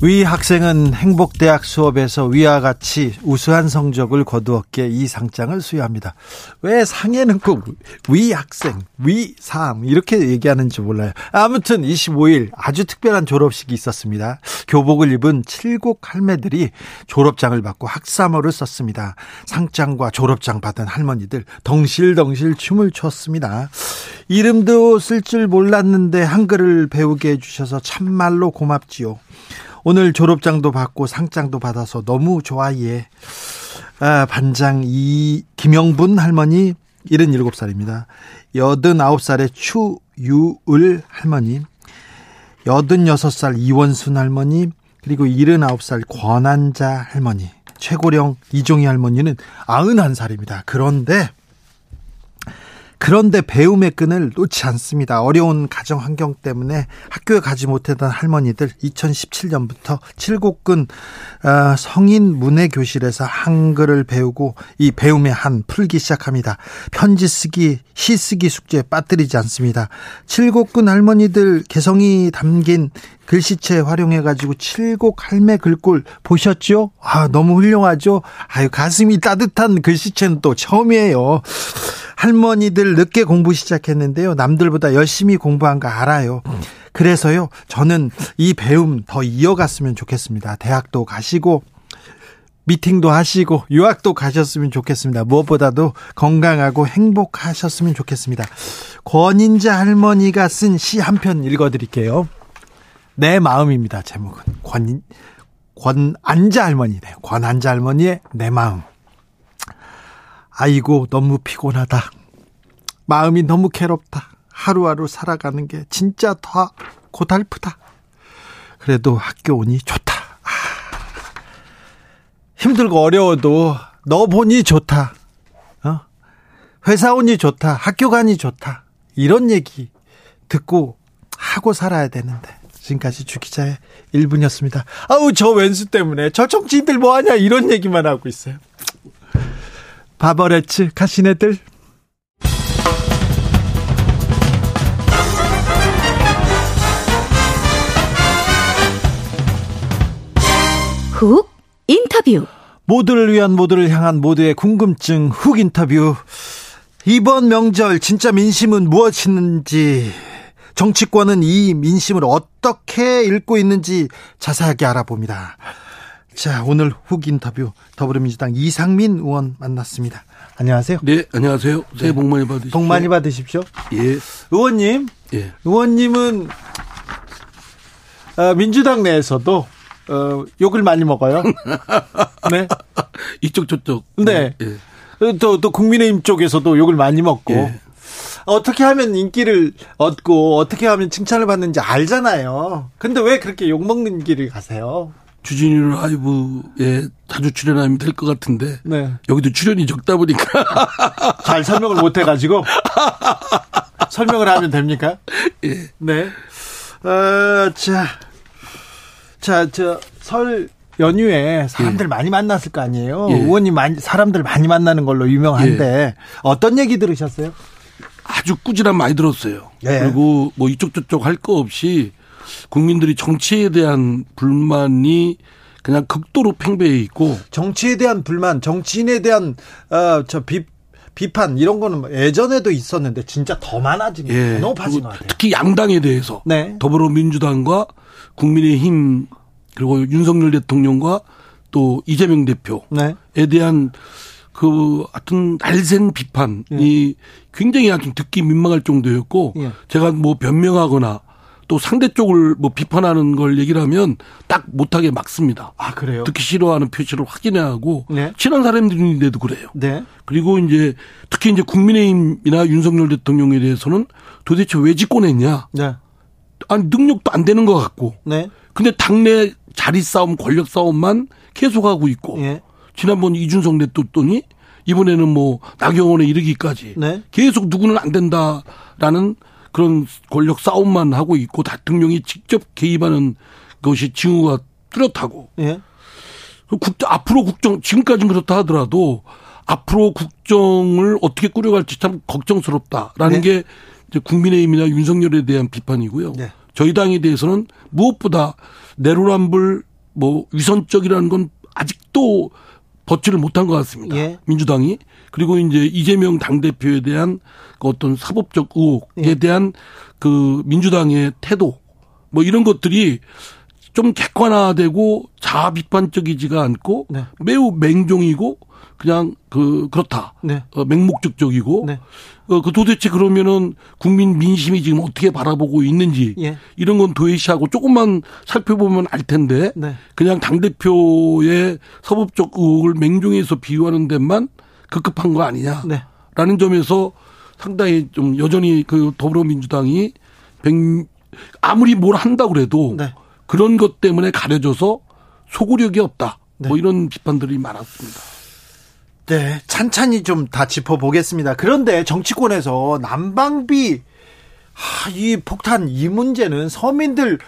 위 학생은 행복대학 수업에서 위와 같이 우수한 성적을 거두었기에 이 상장을 수여합니다. 왜 상에는 꼭 위 학생, 위상 이렇게 얘기하는지 몰라요. 아무튼 25일 아주 특별한 졸업식이 있었습니다. 교복을 입은 칠곡 할매들이 졸업장을 받고 학사모를 썼습니다. 상장과 졸업장 받은 할머니들 덩실덩실 춤을 췄습니다. 이름도 쓸 줄 몰랐는데 한글을 배우게 해주셔서 참말로 고맙지요. 오늘 졸업장도 받고 상장도 받아서 너무 좋아해. 아, 반장 이 김영분 할머니 77살입니다. 89살의 추유을 할머니, 86살 이원순 할머니, 그리고 79살 권한자 할머니, 최고령 이종희 할머니는 91살입니다. 그런데 그런데 배움의 끈을 놓지 않습니다. 어려운 가정 환경 때문에 학교에 가지 못했던 할머니들 2017년부터 칠곡근 어, 성인 문해 교실에서 한글을 배우고 이 배움의 한 풀기 시작합니다. 편지 쓰기, 시 쓰기 숙제에 빠뜨리지 않습니다. 칠곡근 할머니들 개성이 담긴 글씨체 활용해 가지고 칠곡 할매 글꼴 보셨죠? 아, 너무 훌륭하죠? 아유, 가슴이 따뜻한 글씨체는 또 처음이에요. 할머니들 늦게 공부 시작했는데요. 남들보다 열심히 공부한 거 알아요. 그래서요, 저는 이 배움 더 이어갔으면 좋겠습니다. 대학도 가시고, 미팅도 하시고, 유학도 가셨으면 좋겠습니다. 무엇보다도 건강하고 행복하셨으면 좋겠습니다. 권인자 할머니가 쓴 시 한 편 읽어드릴게요. 내 마음입니다. 제목은. 권, 권안자 할머니네요. 권안자 할머니의 내 마음. 아이고, 너무 피곤하다. 마음이 너무 괴롭다. 하루하루 살아가는 게 진짜 더 고달프다. 그래도 학교 오니 좋다. 아, 힘들고 어려워도 너 보니 좋다. 어? 회사 오니 좋다. 학교 가니 좋다. 이런 얘기 듣고 하고 살아야 되는데. 지금까지 주기자의 1분이었습니다. 아우, 저 왼수 때문에 저 정치인들 뭐하냐 이런 얘기만 하고 있어요. 바버레츠 가시네들. 훅 인터뷰. 모두를 위한 모두를 향한 모두의 궁금증 훅 인터뷰. 이번 명절 진짜 민심은 무엇이는지 정치권은 이 민심을 어떻게 읽고 있는지 자세하게 알아봅니다. 자, 오늘 훅 인터뷰 더불어민주당 이상민 의원 만났습니다. 안녕하세요. 네, 안녕하세요. 새해 복 많이 받으십시오. 복 많이 받으십시오. 예. 의원님, 예. 의원님은 어, 민주당 내에서도 어, 욕을 많이 먹어요. 네. 이쪽 저쪽. 네. 예. 또, 또 국민의힘 쪽에서도 욕을 많이 먹고. 예. 어떻게 하면 인기를 얻고 어떻게 하면 칭찬을 받는지 알잖아요. 근데 왜 그렇게 욕 먹는 길을 가세요? 주진우 라이브에 자주 출연하면 될 것 같은데 네. 여기도 출연이 적다 보니까 잘 설명을 못 해가지고 설명을 하면 됩니까? 예. 네. 어, 자, 자, 저 설 연휴에 사람들 많이 만났을 거 아니에요. 예. 의원님 많이 사람들 많이 만나는 걸로 유명한데 어떤 얘기 들으셨어요? 아주 꾸지람 많이 들었어요. 예. 그리고 뭐 이쪽 저쪽 할 거 없이 국민들이 정치에 대한 불만이 그냥 극도로 팽배해 있고 정치에 대한 불만, 정치인에 대한 어, 저 비, 비판 이런 거는 뭐 예전에도 있었는데 진짜 더 많아진 거 예. 너무 빠진 것 같아요. 특히 양당에 대해서 네. 더불어민주당과 국민의힘 그리고 윤석열 대통령과 또 이재명 대표에 네. 대한 그 하여튼 날쌘 비판이 굉장히 아주 듣기 민망할 정도였고 예. 제가 뭐 변명하거나 또 상대 쪽을 뭐 비판하는 걸 얘기를 하면 딱 못하게 막습니다. 아 그래요? 듣기 싫어하는 표시를 확인해야 하고 네. 친한 사람들인데도 그래요. 네. 그리고 이제 특히 이제 국민의힘이나 윤석열 대통령에 대해서는 도대체 왜 집권했냐? 네. 아니 능력도 안 되는 것 같고 네. 근데 당내 자리 싸움, 권력 싸움만 계속하고 있고 예. 지난번 이준석 내쫓더니 이번에는 뭐 나경원에 이르기까지 네. 계속 누구는 안 된다라는 그런 권력 싸움만 하고 있고 대통령이 직접 개입하는 것이 징후가 뚜렷하고 예. 국 앞으로 국정 지금까지는 그렇다 하더라도 앞으로 국정을 어떻게 꾸려갈지 참 걱정스럽다라는 네. 게 이제 국민의힘이나 윤석열에 대한 비판이고요. 네. 저희 당에 대해서는 무엇보다 내로남불 뭐 위선적이라는 건 아직도 벗지를 못한 것 같습니다. 예. 민주당이 그리고 이제 이재명 당 대표에 대한 그 어떤 사법적 의혹에 예. 대한 그 민주당의 태도 뭐 이런 것들이 좀 객관화되고 자아 비판적이지가 않고 네. 매우 맹종이고 그냥 그 그렇다. 네. 어, 맹목적적이고 네. 어, 그 도대체 그러면은 국민 민심이 지금 어떻게 바라보고 있는지 예. 이런 건 도외시하고 조금만 살펴보면 알 텐데 네. 그냥 당 대표의 사법적 의혹을 맹종해서 비유하는 데만 급급한 거 아니냐. 네. 라는 점에서 상당히 좀 여전히 그 더불어민주당이 백, 아무리 뭘 한다고 그래도 네. 그런 것 때문에 가려져서 소구력이 없다. 네. 뭐 이런 비판들이 많았습니다. 네, 찬찬히 좀 다 짚어보겠습니다. 그런데 정치권에서 난방비, 하, 이 폭탄, 이 문제는 서민들,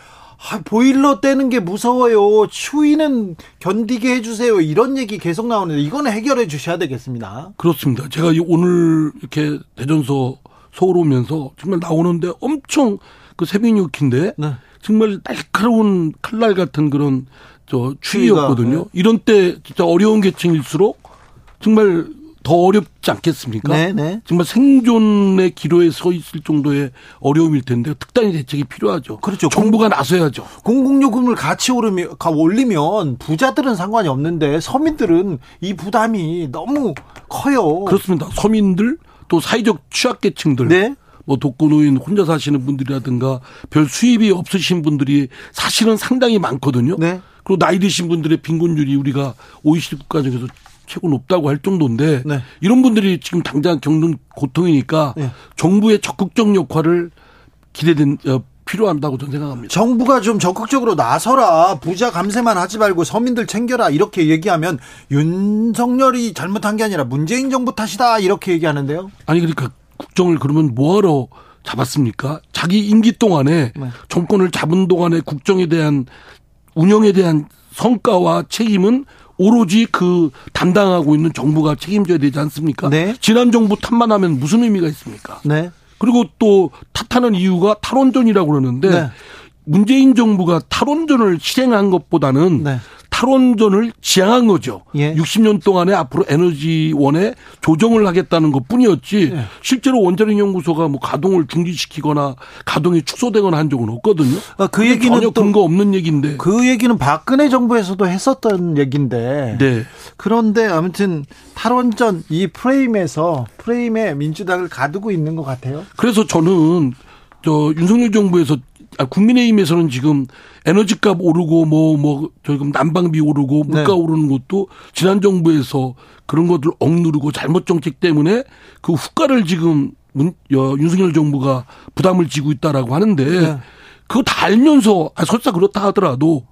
아, 보일러 떼는 게 무서워요. 추위는 견디게 해주세요. 이런 얘기 계속 나오는데, 이거는 해결해 주셔야 되겠습니다. 그렇습니다. 제가 이 오늘 이렇게 대전서 서울 오면서 정말 나오는데 엄청 그 새벽녘인데 네. 정말 날카로운 칼날 같은 그런 저 추위였거든요. 추위가, 네. 이런 때 진짜 어려운 계층일수록 정말 더 어렵지 않겠습니까? 네, 네. 정말 생존의 기로에 서 있을 정도의 어려움일 텐데 특단의 대책이 필요하죠. 그렇죠. 정부가 나서야죠. 공공요금을 같이 오르면, 가 올리면 부자들은 상관이 없는데 서민들은 이 부담이 너무 커요. 그렇습니다. 서민들 또 사회적 취약계층들 네. 뭐 독거노인 혼자 사시는 분들이라든가 별 수입이 없으신 분들이 사실은 상당히 많거든요. 네. 그리고 나이 드신 분들의 빈곤율이 우리가 OECD 국가 중에서 최고 높다고 할 정도인데 네. 이런 분들이 지금 당장 겪는 고통이니까 네. 정부의 적극적 역할을 기대된 어, 필요한다고 저는 생각합니다. 정부가 좀 적극적으로 나서라 부자 감세만 하지 말고 서민들 챙겨라 이렇게 얘기하면 윤석열이 잘못한 게 아니라 문재인 정부 탓이다 이렇게 얘기하는데요. 아니 그러니까 국정을 그러면 뭐하러 잡았습니까? 자기 임기 동안에 네. 정권을 잡은 동안에 국정에 대한 운영에 대한 성과와 책임은 오로지 그 담당하고 있는 정부가 책임져야 되지 않습니까? 네. 지난 정부 탓만 하면 무슨 의미가 있습니까? 네. 그리고 또 탓하는 이유가 탈원전이라고 그러는데 네. 문재인 정부가 탈원전을 실행한 것보다는 네. 탈원전을 지향한 거죠. 예. 60년 동안에 앞으로 에너지원에 조정을 하겠다는 것 뿐이었지 예. 실제로 원자력 연구소가 뭐 가동을 중지시키거나 가동이 축소되거나 한 적은 없거든요. 아, 그 얘기는 전혀 또- 근거 없는 얘기인데. 그 얘기는 박근혜 정부에서도 했었던 얘기인데. 네. 그런데 아무튼 탈원전 이 프레임에서 프레임에 민주당을 가두고 있는 것 같아요. 그래서 저는 저 윤석열 정부에서 아, 국민의힘에서는 지금 에너지값 오르고 뭐뭐 저금 난방비 오르고 물가 네. 오르는 것도 지난 정부에서 그런 것들 억누르고 잘못 정책 때문에 그 후과를 지금 문, 여, 윤석열 정부가 부담을 지고 있다라고 하는데 네. 그거 다 알면서 아, 설사 그렇다 하더라도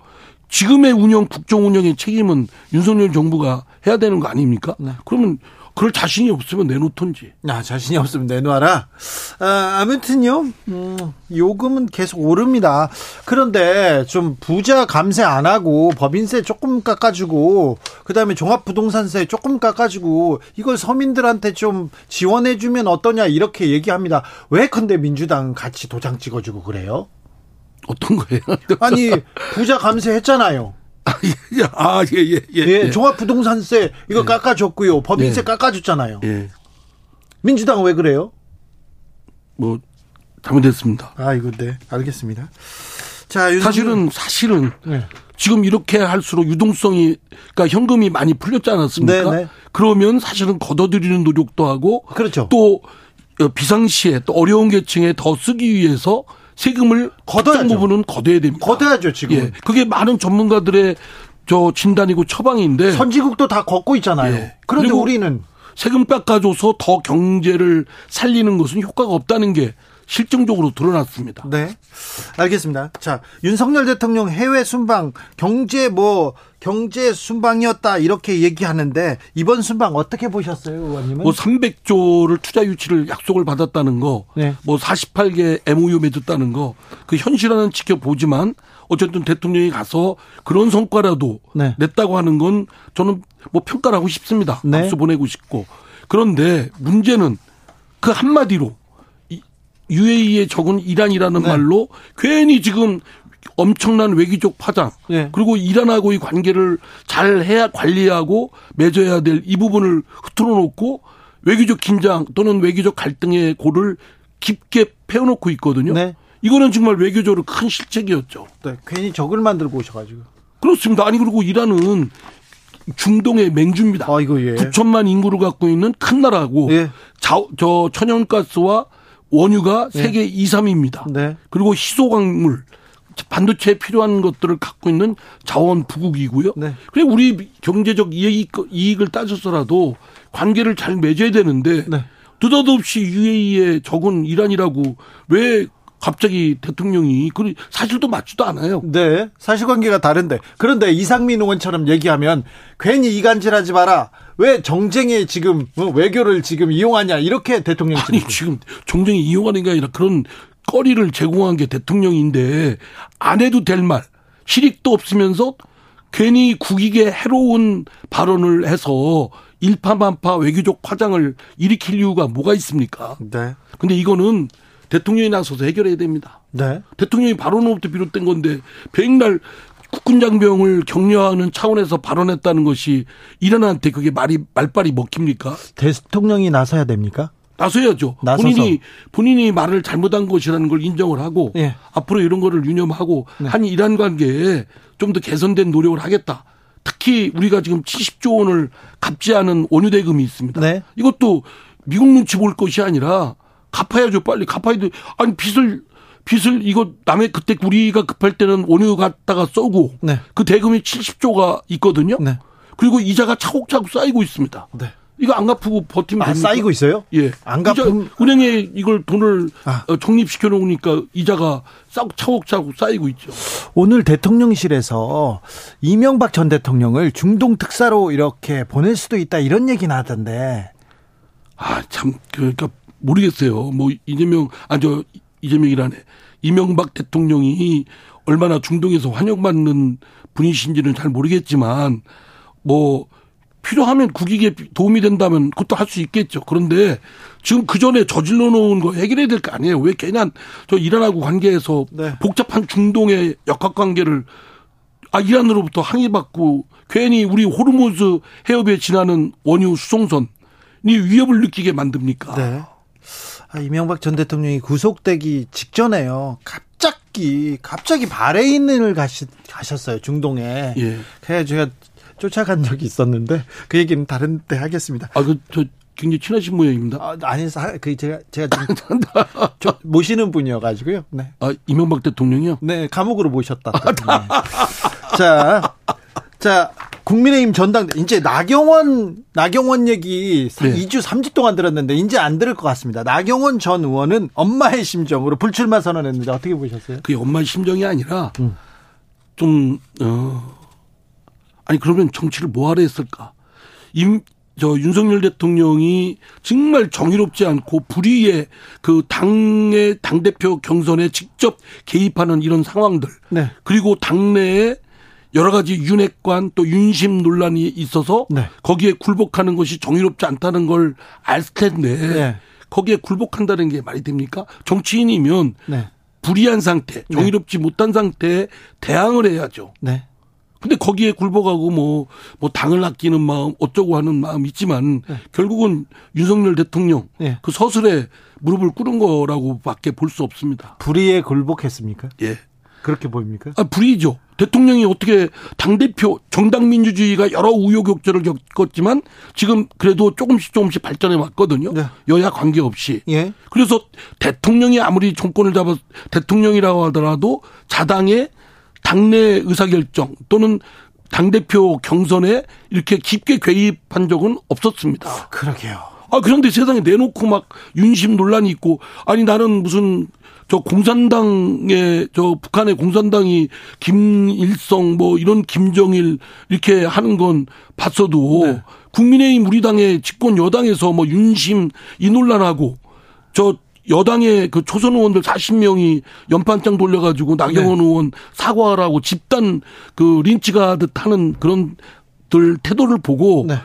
지금의 운영 국정 운영의 책임은 윤석열 정부가 해야 되는 거 아닙니까? 네. 그러면 그럴 자신이 없으면 내놓던지. 아, 자신이 없으면 내놔라. 아, 아무튼요, 음, 요금은 계속 오릅니다. 그런데 좀 부자 감세 안 하고 법인세 조금 깎아주고, 그 다음에 종합부동산세 조금 깎아주고, 이걸 서민들한테 좀 지원해주면 어떠냐, 이렇게 얘기합니다. 왜 근데 민주당 같이 도장 찍어주고 그래요? 어떤 거예요? 아니, 부자 감세 했잖아요. 아, 예, 예, 예. 예, 종합부동산세 이거 깎아줬고요. 법인세 예. 깎아줬잖아요. 예. 민주당은 왜 그래요? 뭐, 잘못했습니다. 아, 이거 네, 알겠습니다. 자, 윤석열- 사실은, 사실은, 네. 지금 이렇게 할수록 유동성이, 그러니까 현금이 많이 풀렸지 않았습니까? 네, 네. 그러면 사실은 걷어들이는 노력도 하고, 그렇죠. 또, 어, 비상시에 또 어려운 계층에 더 쓰기 위해서 세금을 걷어야죠. 부분은 걷어야 됩니다. 걷어야죠, 지금. 예. 그게 많은 전문가들의 저 진단이고 처방인데 선진국도 다 걷고 있잖아요. 예. 그런데 우리는 세금 깎아줘서 더 경제를 살리는 것은 효과가 없다는 게 실증적으로 드러났습니다. 네. 알겠습니다. 자, 윤석열 대통령 해외 순방 경제 뭐 경제 순방이었다 이렇게 얘기하는데 이번 순방 어떻게 보셨어요, 의원님은? 뭐 300조를 투자 유치를 약속을 받았다는 거, 네. 뭐 48개 MOU 맺었다는 거, 그 현실화는 지켜보지만 어쨌든 대통령이 가서 그런 성과라도 네. 냈다고 하는 건 저는 뭐 평가를 하고 싶습니다. 네. 박수 보내고 싶고. 그런데 문제는 그 한마디로 이 UAE에 적은 이란이라는 네. 말로 괜히 지금 엄청난 외교적 파장 네. 그리고 이란하고 의 관계를 잘 해야 관리하고 맺어야 될 이 부분을 흐트러 놓고 외교적 긴장 또는 외교적 갈등의 골을 깊게 패워놓고 있거든요. 네. 이거는 정말 외교적으로 큰 실책이었죠. 네, 괜히 적을 만들고 오셔가지고. 그렇습니다. 아니 그리고 이란은 중동의 맹주입니다. 아이고 예. 9천만 인구를 갖고 있는 큰 나라고 예. 자, 저 천연가스와 원유가 세계 2, 3위입니다. 네. 그리고 희소광물 반도체에 필요한 것들을 갖고 있는 자원 부국이고요. 네. 그래 우리 경제적 이익, 이익을 따져서라도 관계를 잘 맺어야 되는데 네. 느닷없이 UAE에 적은 이란이라고 왜 갑자기 대통령이 그 사실도 맞지도 않아요. 네, 사실관계가 다른데 그런데 이상민 의원처럼 얘기하면 괜히 이간질하지 마라. 왜 정쟁에 지금 어, 외교를 지금 이용하냐 이렇게 대통령이 아니 지금 정쟁이 이용하는 게 아니라 그런 거리를 제공한 게 대통령인데 안 해도 될 말 실익도 없으면서 괜히 국익에 해로운 발언을 해서 일파만파 외교적 화장을 일으킬 이유가 뭐가 있습니까? 네, 근데 이거는 대통령이 나서서 해결해야 됩니다. 네, 대통령이 발언으로부터 비롯된 건데 백날 국군 장병을 격려하는 차원에서 발언했다는 것이 이란한테 그게 말이 말빨이 먹힙니까? 대통령이 나서야 됩니까? 나서야죠. 나서서. 본인이 본인이 말을 잘못한 것이라는 걸 인정을 하고 예. 앞으로 이런 거를 유념하고 네. 한 이란 관계에 좀 더 개선된 노력을 하겠다. 특히 우리가 지금 70조 원을 갚지 않은 원유 대금이 있습니다. 네. 이것도 미국 눈치 볼 것이 아니라 갚아야죠. 빨리 갚아야 돼. 아니 빚을 빚을 이거 남의 그때 우리가 급할 때는 원유 갖다가 쏘고 네. 그 대금이 70조가 있거든요. 네. 그리고 이자가 차곡차곡 쌓이고 있습니다. 네. 이거 안 갚고 버티면 아, 됩니까? 쌓이고 있어요? 예. 안 갚음- 은행에 이걸 돈을 아. 어, 적립시켜 놓으니까 이자가 싹 차곡차곡 쌓이고 있죠. 오늘 대통령실에서 이명박 전 대통령을 중동 특사로 이렇게 보낼 수도 있다 이런 얘기는 하던데. 아, 참, 그러니까 모르겠어요. 뭐, 이재명, 아, 저, 이재명이라네. 이명박 대통령이 얼마나 중동에서 환영받는 분이신지는 잘 모르겠지만, 뭐, 필요하면 국익에 도움이 된다면 그것도 할 수 있겠죠. 그런데 지금 그 전에 저질러 놓은 거 해결해야 될 거 아니에요. 왜 괜한 저 이란하고 관계에서 네. 복잡한 중동의 역학 관계를 아, 이란으로부터 항의받고 괜히 우리 호르무즈 해협에 지나는 원유 수송선이 위협을 느끼게 만듭니까? 네. 아, 이명박 전 대통령이 구속되기 직전에요. 갑자기 갑자기 바레인을 가시, 가셨어요 중동에. 예. 그래 제가 쫓아간 적이 있었는데 그 얘기는 다른 때 하겠습니다. 아, 그, 저, 굉장히 친하신 모양입니다. 아, 아니 사- 그 제가 제가 지금 저- 모시는 분이어가지고요. 네. 아, 이명박 대통령이요? 네, 감옥으로 모셨다. 네. 자, 자, 국민의힘 전당대 이제 나경원 나경원 얘기 네. 2주 3주 동안 들었는데 이제 안 들을 것 같습니다. 나경원 전 의원은 엄마의 심정으로 불출마 선언했는데 어떻게 보셨어요? 그게 엄마의 심정이 아니라, 음. 좀, 어, 아니, 그러면 정치를 뭐하러 했을까? 임, 저, 윤석열 대통령이 정말 정의롭지 않고 불의의 그 당의, 당대표 경선에 직접 개입하는 이런 상황들. 네. 그리고 당내에 여러 가지 윤핵관 또 윤심 논란이 있어서 네. 거기에 굴복하는 것이 정의롭지 않다는 걸 알 텐데 네. 거기에 굴복한다는 게 말이 됩니까? 정치인이면 네. 불의한 상태, 정의롭지 못한 상태에 대항을 해야죠. 네. 근데 거기에 굴복하고 뭐, 뭐 당을 아끼는 마음, 어쩌고 하는 마음 있지만 결국은 윤석열 대통령 네. 그 서술에 무릎을 꿇은 거라고 밖에 볼 수 없습니다. 불의에 굴복했습니까? 예. 그렇게 보입니까? 아, 불이죠. 대통령이 어떻게 당대표 정당 민주주의가 여러 우여곡절을 겪었지만 지금 그래도 조금씩 조금씩 발전해 왔거든요. 네. 여야 관계없이. 예. 그래서 대통령이 아무리 정권을 잡아 대통령이라고 하더라도 자당의 당내 의사결정 또는 당대표 경선에 이렇게 깊게 개입한 적은 없었습니다. 그러게요. 아, 그런데 세상에 내놓고 막 윤심 논란이 있고, 아니, 나는 무슨 저 공산당의 저 북한의 공산당이 김일성 뭐 이런 김정일 이렇게 하는 건 봤어도 네. 국민의힘 우리 당의 집권 여당에서 뭐 윤심 이 논란하고 저 여당의 그 초선 의원들 40명이 연판장 돌려가지고 나경원 네. 의원 사과하라고 집단 그 린치가 듯 하는 그런 들 태도를 보고 네.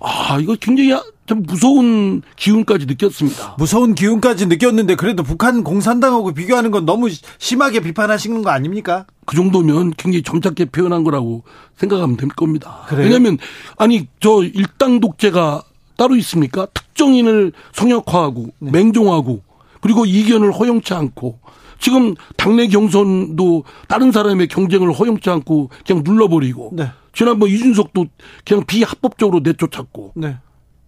아 이거 굉장히 좀 무서운 기운까지 느꼈습니다. 무서운 기운까지 느꼈는데 그래도 북한 공산당하고 비교하는 건 너무 심하게 비판하시는 거 아닙니까? 그 정도면 굉장히 점잖게 표현한 거라고 생각하면 될 겁니다. 그래요? 왜냐하면 아니 저 일당 독재가 따로 있습니까? 특정인을 성역화하고 네. 맹종하고 그리고 이견을 허용치 않고 지금 당내 경선도 다른 사람의 경쟁을 허용치 않고 그냥 눌러버리고 네. 지난번 이준석도 그냥 비합법적으로 내쫓았고 네.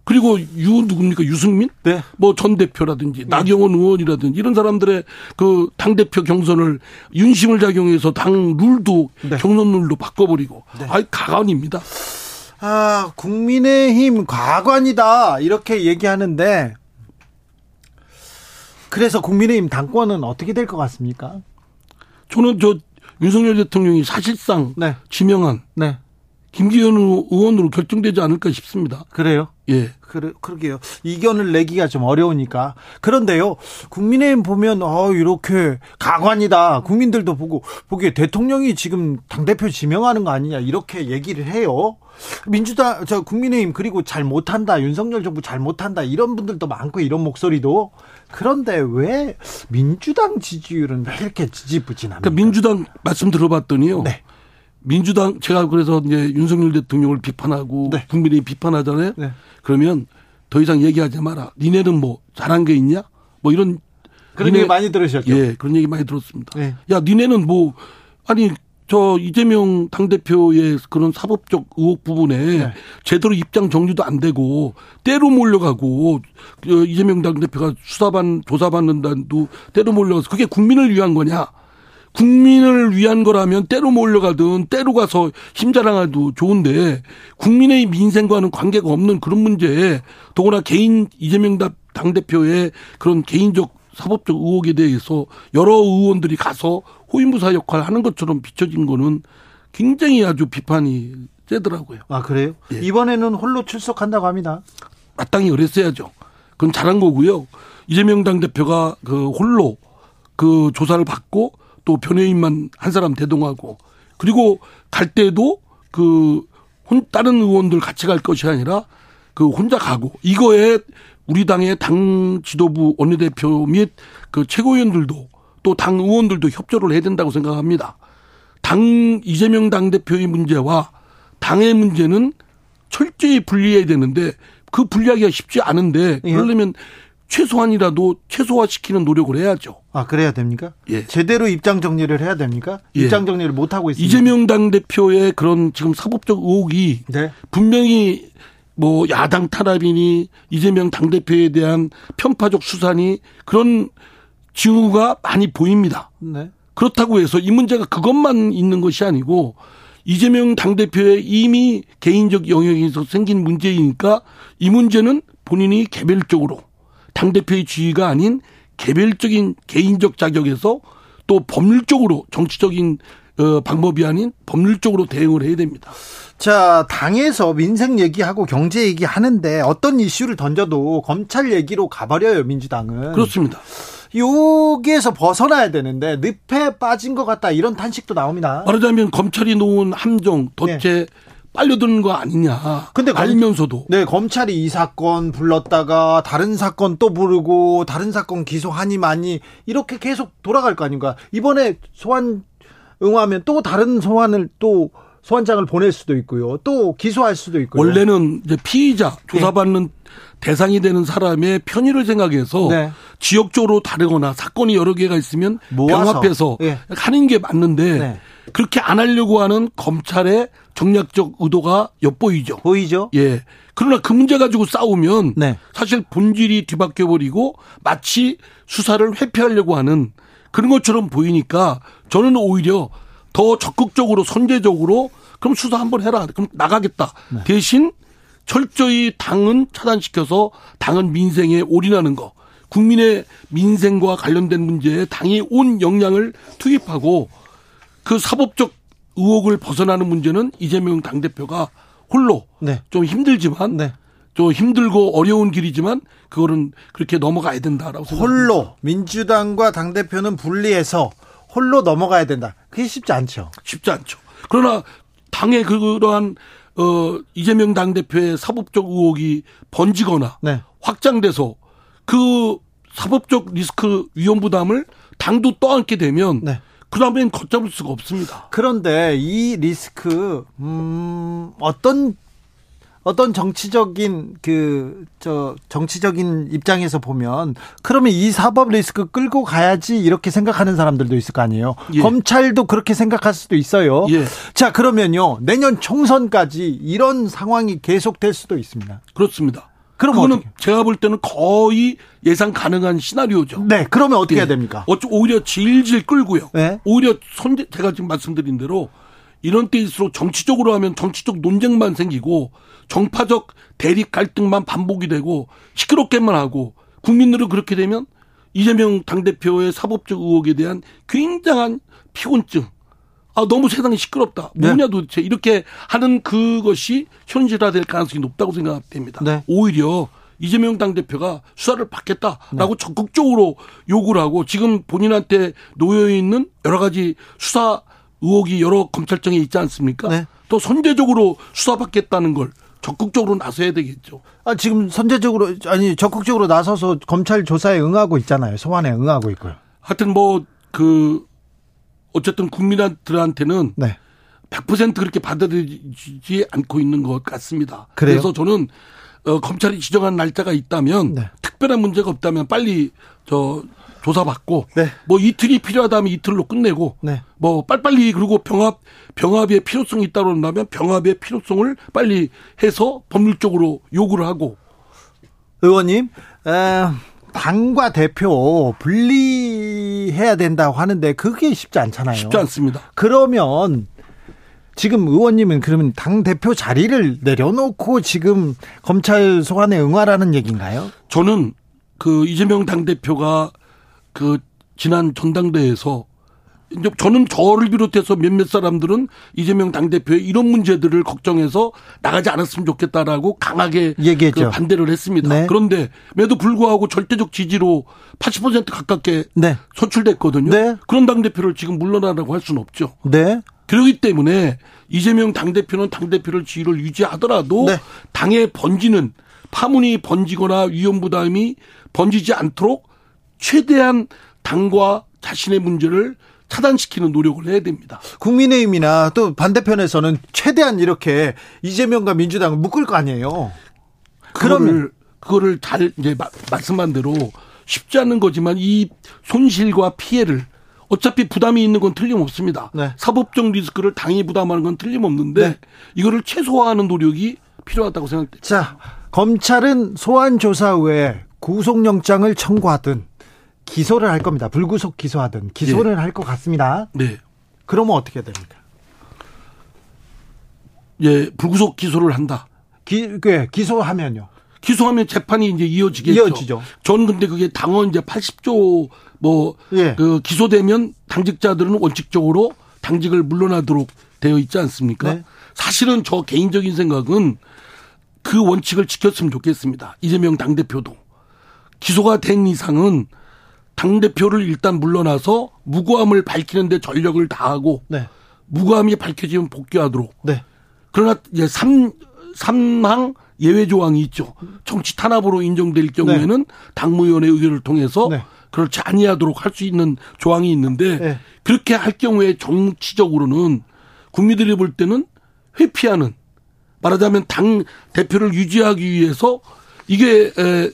그리고 유 누굽니까 유승민 네. 뭐 전 대표라든지 네. 나경원 의원이라든지 이런 사람들의 그 당 대표 경선을 윤심을 작용해서 당 룰도 네. 경선 룰도 바꿔버리고 네. 아이 가관입니다. 아 국민의힘 가관이다 이렇게 얘기하는데 그래서 국민의힘 당권은 어떻게 될 것 같습니까? 저는 저 윤석열 대통령이 사실상 네. 지명한 네. 김기현 의원으로 결정되지 않을까 싶습니다. 그래요? 예. 그래, 그러게요. 이견을 내기가 좀 어려우니까. 그런데요, 국민의힘 보면, 어, 이렇게 가관이다. 국민들도 보고, 보기에 대통령이 지금 당대표 지명하는 거 아니냐. 이렇게 얘기를 해요. 민주당, 저 국민의힘, 그리고 잘 못한다. 윤석열 정부 잘 못한다. 이런 분들도 많고, 이런 목소리도. 그런데 왜 민주당 지지율은 왜 이렇게 지지부진합니까? 그러니까 민주당 말씀 들어봤더니요. 네. 민주당 제가 그래서 이제 윤석열 대통령을 비판하고 네. 국민이 비판하잖아요. 네. 그러면 더 이상 얘기하지 마라. 니네는 뭐 잘한 게 있냐? 뭐 이런 그런 니네, 얘기 많이 들으셨죠? 예, 그런 얘기 많이 들었습니다. 네. 야, 니네는 뭐 아니 저 이재명 당대표의 그런 사법적 의혹 부분에 네. 제대로 입장 정리도 안 되고 때로 몰려가고 그 이재명 당대표가 수사받 조사받는다도 때로 몰려가서 그게 국민을 위한 거냐? 국민을 위한 거라면 때로 몰려가든 때로 가서 힘자랑해도 좋은데 국민의 민생과는 관계가 없는 그런 문제에 더구나 개인 이재명 당대표의 그런 개인적 사법적 의혹에 대해서 여러 의원들이 가서 호위무사 역할을 하는 것처럼 비춰진 거는 굉장히 아주 비판이 세더라고요. 아, 그래요? 예. 이번에는 홀로 출석한다고 합니다. 마땅히 그랬어야죠. 그건 잘한 거고요. 이재명 당대표가 그 홀로 그 조사를 받고 또 변호인만 한 사람 대동하고 그리고 갈 때도 그 다른 의원들 같이 갈 것이 아니라 그 혼자 가고 이거에 우리 당의 당 지도부 원내대표 및 그 최고위원들도 또 당 의원들도 협조를 해야 된다고 생각합니다. 당 이재명 당 대표의 문제와 당의 문제는 철저히 분리해야 되는데 그 분리하기가 쉽지 않은데 예. 그러려면 최소한이라도 최소화시키는 노력을 해야죠. 아, 그래야 됩니까? 예. 제대로 입장 정리를 해야 됩니까? 예. 입장 정리를 못 하고 있습니다. 이재명 당 대표의 그런 지금 사법적 의혹이 네. 분명히 뭐 야당 탄압이니 이재명 당 대표에 대한 편파적 수사니 그런 징후가 많이 보입니다. 네. 그렇다고 해서 이 문제가 그것만 있는 것이 아니고 이재명 당 대표의 이미 개인적 영역에서 생긴 문제이니까 이 문제는 본인이 개별적으로 당대표의 지위가 아닌 개별적인 개인적 자격에서 또 법률적으로 정치적인 어, 방법이 아닌 법률적으로 대응을 해야 됩니다. 자, 당에서 민생 얘기하고 경제 얘기 하는데 어떤 이슈를 던져도 검찰 얘기로 가버려요, 민주당은. 그렇습니다. 여기에서 벗어나야 되는데 늪에 빠진 것 같다 이런 탄식도 나옵니다. 말하자면 검찰이 놓은 함정, 덫에 네. 빨려드는 거 아니냐. 근데 알면서도. 네, 검찰이 이 사건 불렀다가 다른 사건 또 부르고 다른 사건 기소하니 많이 이렇게 계속 돌아갈 거 아닌가. 이번에 소환 응하면 또 다른 소환을 또 소환장을 보낼 수도 있고요. 또 기소할 수도 있고요. 원래는 이제 피의자 조사받는 네. 대상이 되는 사람의 편의를 생각해서 네. 지역적으로 다르거나 사건이 여러 개가 있으면 모아서. 병합해서 네. 하는 게 맞는데 네. 그렇게 안 하려고 하는 검찰의 정략적 의도가 엿보이죠. 보이죠? 예. 그러나 그 문제 가지고 싸우면 네. 사실 본질이 뒤바뀌어 버리고 마치 수사를 회피하려고 하는 그런 것처럼 보이니까 저는 오히려 더 적극적으로 선제적으로 그럼 수사 한번 해라. 그럼 나가겠다. 네. 대신 철저히 당은 차단시켜서 당은 민생에 올인하는 거. 국민의 민생과 관련된 문제에 당이 온 역량을 투입하고 그 사법적 의혹을 벗어나는 문제는 이재명 당대표가 홀로 네. 좀 힘들지만 네. 좀 힘들고 어려운 길이지만 그거는 그렇게 넘어가야 된다라고 생각합니다. 홀로 민주당과 당 대표는 분리해서 홀로 넘어가야 된다. 그게 쉽지 않죠. 쉽지 않죠. 그러나 당의 그러한 어 이재명 당 대표의 사법적 의혹이 번지거나 네. 확장돼서 그 사법적 리스크 위험 부담을 당도 떠안게 되면 네. 그 다음엔 걷잡을 수가 없습니다. 그런데 이 리스크 음 어떤 어떤 정치적인 그 저 정치적인 입장에서 보면 그러면 이 사법 리스크 끌고 가야지 이렇게 생각하는 사람들도 있을 거 아니에요. 예. 검찰도 그렇게 생각할 수도 있어요. 예. 자 그러면요 내년 총선까지 이런 상황이 계속될 수도 있습니다. 그렇습니다. 그럼 그거는 어떻게? 제가 볼 때는 거의 예상 가능한 시나리오죠. 네, 그러면 어떻게 해야 예. 됩니까? 어쩌 오히려 질질 끌고요. 네. 오히려 손 제가 지금 말씀드린 대로 이런 때일수록 정치적으로 하면 정치적 논쟁만 생기고 정파적 대립 갈등만 반복이 되고 시끄럽게만 하고 국민들은 그렇게 되면 이재명 당대표의 사법적 의혹에 대한 굉장한 피곤증. 아, 너무 세상이 시끄럽다. 네. 뭐냐 도대체. 이렇게 하는 그것이 현실화될 가능성이 높다고 생각됩니다. 네. 오히려 이재명 당대표가 수사를 받겠다라고 네. 적극적으로 요구를 하고 지금 본인한테 놓여 있는 여러 가지 수사 의혹이 여러 검찰청에 있지 않습니까? 네. 또 선제적으로 수사받겠다는 걸 적극적으로 나서야 되겠죠. 아, 지금 선제적으로 아니 적극적으로 나서서 검찰 조사에 응하고 있잖아요. 소환에 응하고 있고요. 하여튼 뭐 그 어쨌든 국민들한테는 네. 100% 그렇게 받아들이지 않고 있는 것 같습니다. 그래요? 래서 저는 어, 검찰이 지정한 날짜가 있다면 네. 특별한 문제가 없다면 빨리 저 조사받고 네. 뭐 이틀이 필요하다면 이틀로 끝내고 네. 뭐 빨리빨리 그리고 병합 병합의 필요성이 있다고 한다면 병합의 필요성을 빨리 해서 법률적으로 요구를 하고 의원님, 에, 당과 대표 분리해야 된다고 하는데 그게 쉽지 않잖아요. 쉽지 않습니다. 그러면 지금 의원님은 그러면 당 대표 자리를 내려놓고 지금 검찰 소환에 응하라는 얘기인가요? 저는 그 이재명 당 대표가 그 지난 전당대회에서 저는 저를 비롯해서 몇몇 사람들은 이재명 당대표의 이런 문제들을 걱정해서 나가지 않았으면 좋겠다라고 강하게 얘기했죠. 그 반대를 했습니다. 네. 그런데에도 불구하고 절대적 지지로 80% 가깝게 네. 선출됐거든요. 네. 그런 당대표를 지금 물러나라고 할 수는 없죠. 네. 그렇기 때문에 이재명 당대표는 당대표를 지위를 유지하더라도 네. 당에 번지는 파문이 번지거나 위험 부담이 번지지 않도록 최대한 당과 자신의 문제를 차단시키는 노력을 해야 됩니다. 국민의힘이나 또 반대편에서는 최대한 이렇게 이재명과 민주당을 묶을 거 아니에요. 그러면 그거를 잘 이제 마- 말씀한 대로 쉽지 않은 거지만 이 손실과 피해를 어차피 부담이 있는 건 틀림없습니다. 네. 사법적 리스크를 당이 부담하는 건 틀림없는데 네. 이거를 최소화하는 노력이 필요하다고 생각됩니다. 자, 검찰은 소환 조사 후에 구속영장을 청구하든 기소를 할 겁니다. 불구속 기소하든 기소를 할것 같습니다. 네. 그러면 어떻게 됩니까? 예, 불구속 기소를 한다. 기, 그 기소하면요. 기소하면 재판이 이제 이어지겠죠. 이어지죠. 저는 근데 그게 당원 이제 80조 뭐 예. 그 기소되면 당직자들은 원칙적으로 당직을 물러나도록 되어 있지 않습니까? 네. 사실은 저 개인적인 생각은 그 원칙을 지켰으면 좋겠습니다. 이재명 당대표도. 기소가 된 이상은 당대표를 일단 물러나서 무고함을 밝히는데 전력을 다하고 네. 무고함이 밝혀지면 복귀하도록 네. 그러나 이제 삼 삼항 예외 조항이 있죠. 정치 탄압으로 인정될 경우에는 당무위원회 의결을 통해서 네. 그렇지 아니하도록 할 수 있는 조항이 있는데 네. 그렇게 할 경우에 정치적으로는 국민들이 볼 때는 회피하는 말하자면 당 대표를 유지하기 위해서 이게 에,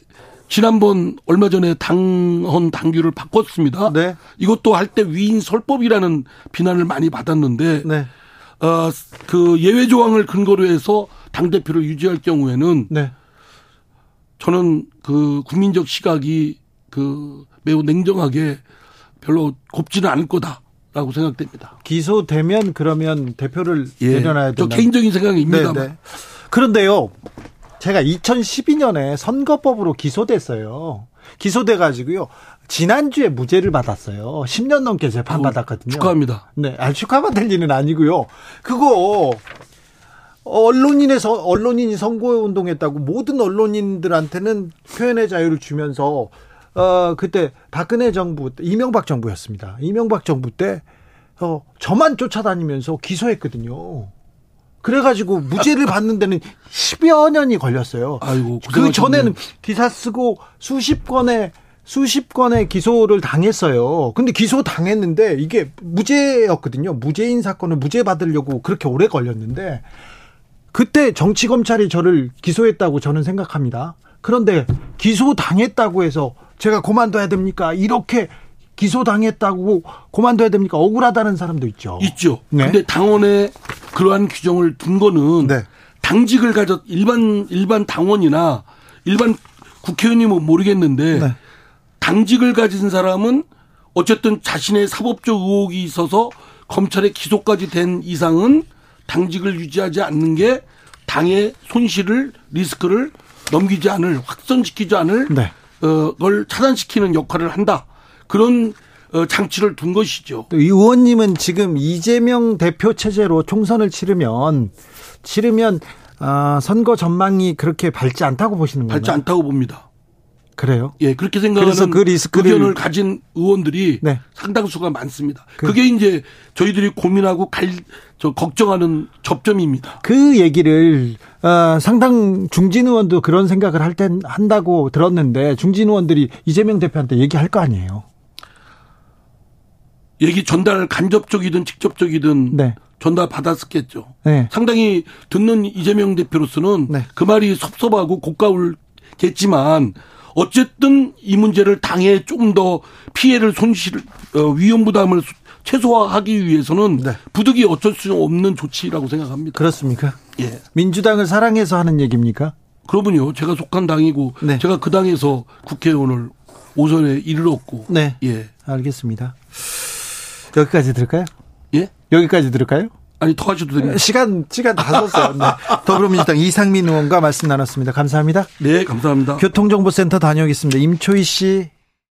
지난번 얼마 전에 당헌 당규를 바꿨습니다. 네. 이것도 할 때 위인 설법이라는 비난을 많이 받았는데 네. 어, 그 예외 조항을 근거로 해서 당 대표를 유지할 경우에는 네. 저는 그 국민적 시각이 그 매우 냉정하게 별로 곱지는 않을 거다라고 생각됩니다. 기소되면 그러면 대표를 예. 내려놔야 저 된다. 개인적인 생각입니다. 네, 네. 그런데요. 제가 2012년에 선거법으로 기소됐어요. 기소돼 가지고요. 지난주에 무죄를 받았어요. 10년 넘게 재판 받았거든요. 축하합니다. 네, 아, 축하받을 일은 아니고요. 그거 언론인에서 언론인이 선거 운동했다고 모든 언론인들한테는 표현의 자유를 주면서 어 그때 박근혜 정부 이명박 정부였습니다. 이명박 정부 때 어, 저만 쫓아다니면서 기소했거든요. 그래가지고 무죄를 받는 데는 10여 년이 걸렸어요. 아이고, 그 전에는 기사 쓰고 수십 건의 수십 건의 기소를 당했어요. 근데 기소 당했는데 이게 무죄였거든요. 무죄인 사건을 무죄 받으려고 그렇게 오래 걸렸는데 그때 정치 검찰이 저를 기소했다고 저는 생각합니다. 그런데 기소 당했다고 해서 제가 고만둬야 됩니까? 이렇게 기소당했다고 고만둬야 됩니까? 억울하다는 사람도 있죠. 있죠. 네. 근데 당원에 그러한 규정을 둔 거는 네. 당직을 가졌 일반 일반 당원이나 일반 국회의원이면 모르겠는데 네. 당직을 가진 사람은 어쨌든 자신의 사법적 의혹이 있어서 검찰에 기소까지 된 이상은 당직을 유지하지 않는 게 당의 손실을 리스크를 넘기지 않을 확선시키지 않을 네. 어, 걸 차단시키는 역할을 한다. 그런 어, 장치를 둔 것이죠. 이 의원님은 지금 이재명 대표 체제로 총선을 치르면 치르면 어, 선거 전망이 그렇게 밝지 않다고 보시는 거예요? 밝지 않다고 봅니다. 그래요? 예, 그렇게 생각하는 그 리스크를 의견을 가진 의원들이 네. 상당수가 많습니다. 그, 게 이제 저희들이 고민하고 갈, 저 걱정하는 접점입니다. 그 얘기를 어, 상당 중진 의원도 그런 생각을 할 땐 한다고 들었는데 중진 의원들이 이재명 대표한테 얘기할 거 아니에요. 얘기 전달 간접적이든 직접적이든 네. 전달 받았었겠죠. 네. 상당히 듣는 이재명 대표로서는 네. 그 말이 섭섭하고 고가울겠지만 어쨌든 이 문제를 당에 좀 더 피해를 손실 어, 위험 부담을 최소화하기 위해서는 네. 부득이 어쩔 수 없는 조치라고 생각합니다. 그렇습니까? 예. 민주당을 사랑해서 하는 얘기입니까? 그러면요. 제가 속한 당이고 네. 제가 그 당에서 국회의원을 오선에 이르렀고. 네. 예. 알겠습니다. 여기까지 들을까요? 예? 여기까지 들을까요? 아니 더 하셔도 됩니다. 시간 시간 다 썼어요. 네. 더불어민주당 이상민 의원과 말씀 나눴습니다. 감사합니다. 네, 감사합니다. 교통정보센터 다녀오겠습니다. 임초희 씨.